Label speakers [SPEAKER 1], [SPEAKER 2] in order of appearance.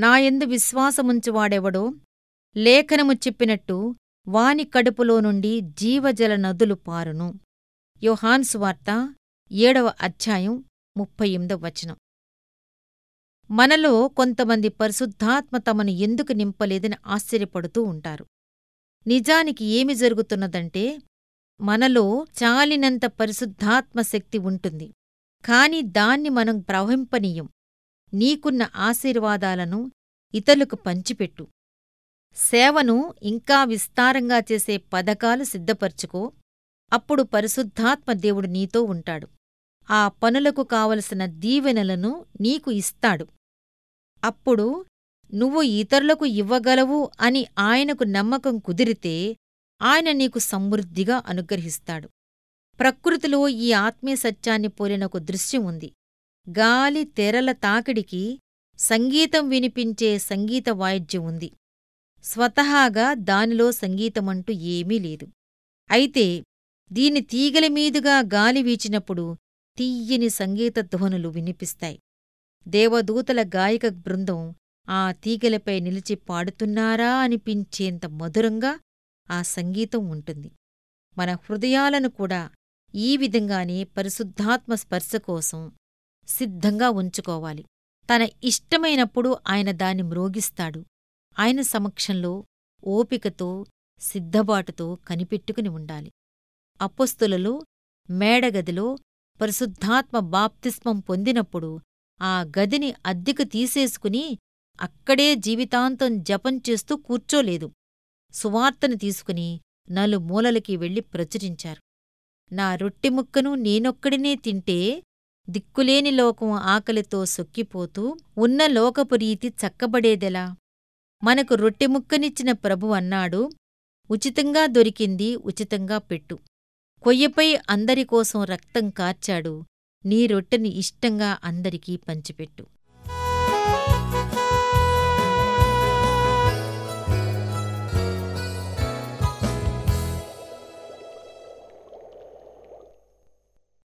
[SPEAKER 1] నాయందు విశ్వాసముంచువాడెవడో లేఖనము చెప్పినట్టు వాని కడుపులో నుండి జీవజల నదులు పారును. యోహాన్సు వార్త ఏడవ అధ్యాయం ముప్పై ఎనిమిదవ వచనం. మనలో కొంతమంది పరిశుద్ధాత్మ తమను ఎందుకు నింపలేదని ఆశ్చర్యపడుతూ ఉంటారు. నిజానికి ఏమి జరుగుతున్నదంటే మనలో చాలినంత పరిశుద్ధాత్మ శక్తి ఉంటుంది. కాని దాన్ని మనం ప్రవహింపనీయం. నీకున్న ఆశీర్వాదాలను ఇతరులకు పంచిపెట్టు. సేవను ఇంకా విస్తారంగా చేసే పథకాలు సిద్ధపరచుకో. అప్పుడు పరిశుద్ధాత్మ దేవుడు నీతో ఉంటాడు. ఆ పనులకు కావలసిన దీవెనలను నీకు ఇస్తాడు. అప్పుడు నువ్వు ఇతరులకు ఇవ్వగలవు అని ఆయనకు నమ్మకం కుదిరితే ఆయన నీకు సమృద్ధిగా అనుగ్రహిస్తాడు. ప్రకృతిలో ఈ ఆత్మీయ సత్యాన్ని పోలిన ఒక దృశ్యం ఉంది. గాలి తెరల తాకిడికి సంగీతం వినిపించే సంగీత వాయిద్యం ఉంది. స్వతహాగా దానిలో సంగీతమంటూ ఏమీ లేదు. అయితే దీని తీగల మీదుగా గాలి వీచినప్పుడు తీయ్యని సంగీత ధ్వనులు వినిపిస్తాయి. దేవదూతల గాయక బృందం ఆ తీగలపై నిలిచి పాడుతున్నారా అనిపించేంత మధురంగా ఆ సంగీతం ఉంటుంది. మన హృదయాలను కూడా ఈ విధంగానే పరిశుద్ధాత్మ స్పర్శ కోసం సిద్ధంగా ఉంచుకోవాలి. తన ఇష్టమైనప్పుడు ఆయన దాన్ని మ్రోగిస్తాడు. ఆయన సమక్షంలో ఓపికతో సిద్ధబాటుతో కనిపెట్టుకుని ఉండాలి. అపుస్తులలో మేడగదిలో పరిశుద్ధాత్మ బాప్తిస్మం పొందినప్పుడు ఆ గదిని అద్దెకు తీసేసుకుని అక్కడే జీవితాంతం జపం చేస్తూ కూర్చోలేదు. సువార్తను తీసుకుని నలుమూలలకి వెళ్ళి ప్రచురించారు. నా రొట్టెముక్కను నేనొక్కడినే తింటే దిక్కులేని లోకం ఆకలితో సొక్కిపోతూ ఉన్న లోకపు రీతి చక్కబడేదెలా? మనకు రొట్టెముక్కనిచ్చిన ప్రభు అన్నాడు ఉచితంగా దొరికింది ఉచితంగా పెట్టు. కొయ్యపై అందరికోసం రక్తం కార్చాడు. నీ రొట్టెని ఇష్టంగా అందరికీ పంచిపెట్టు.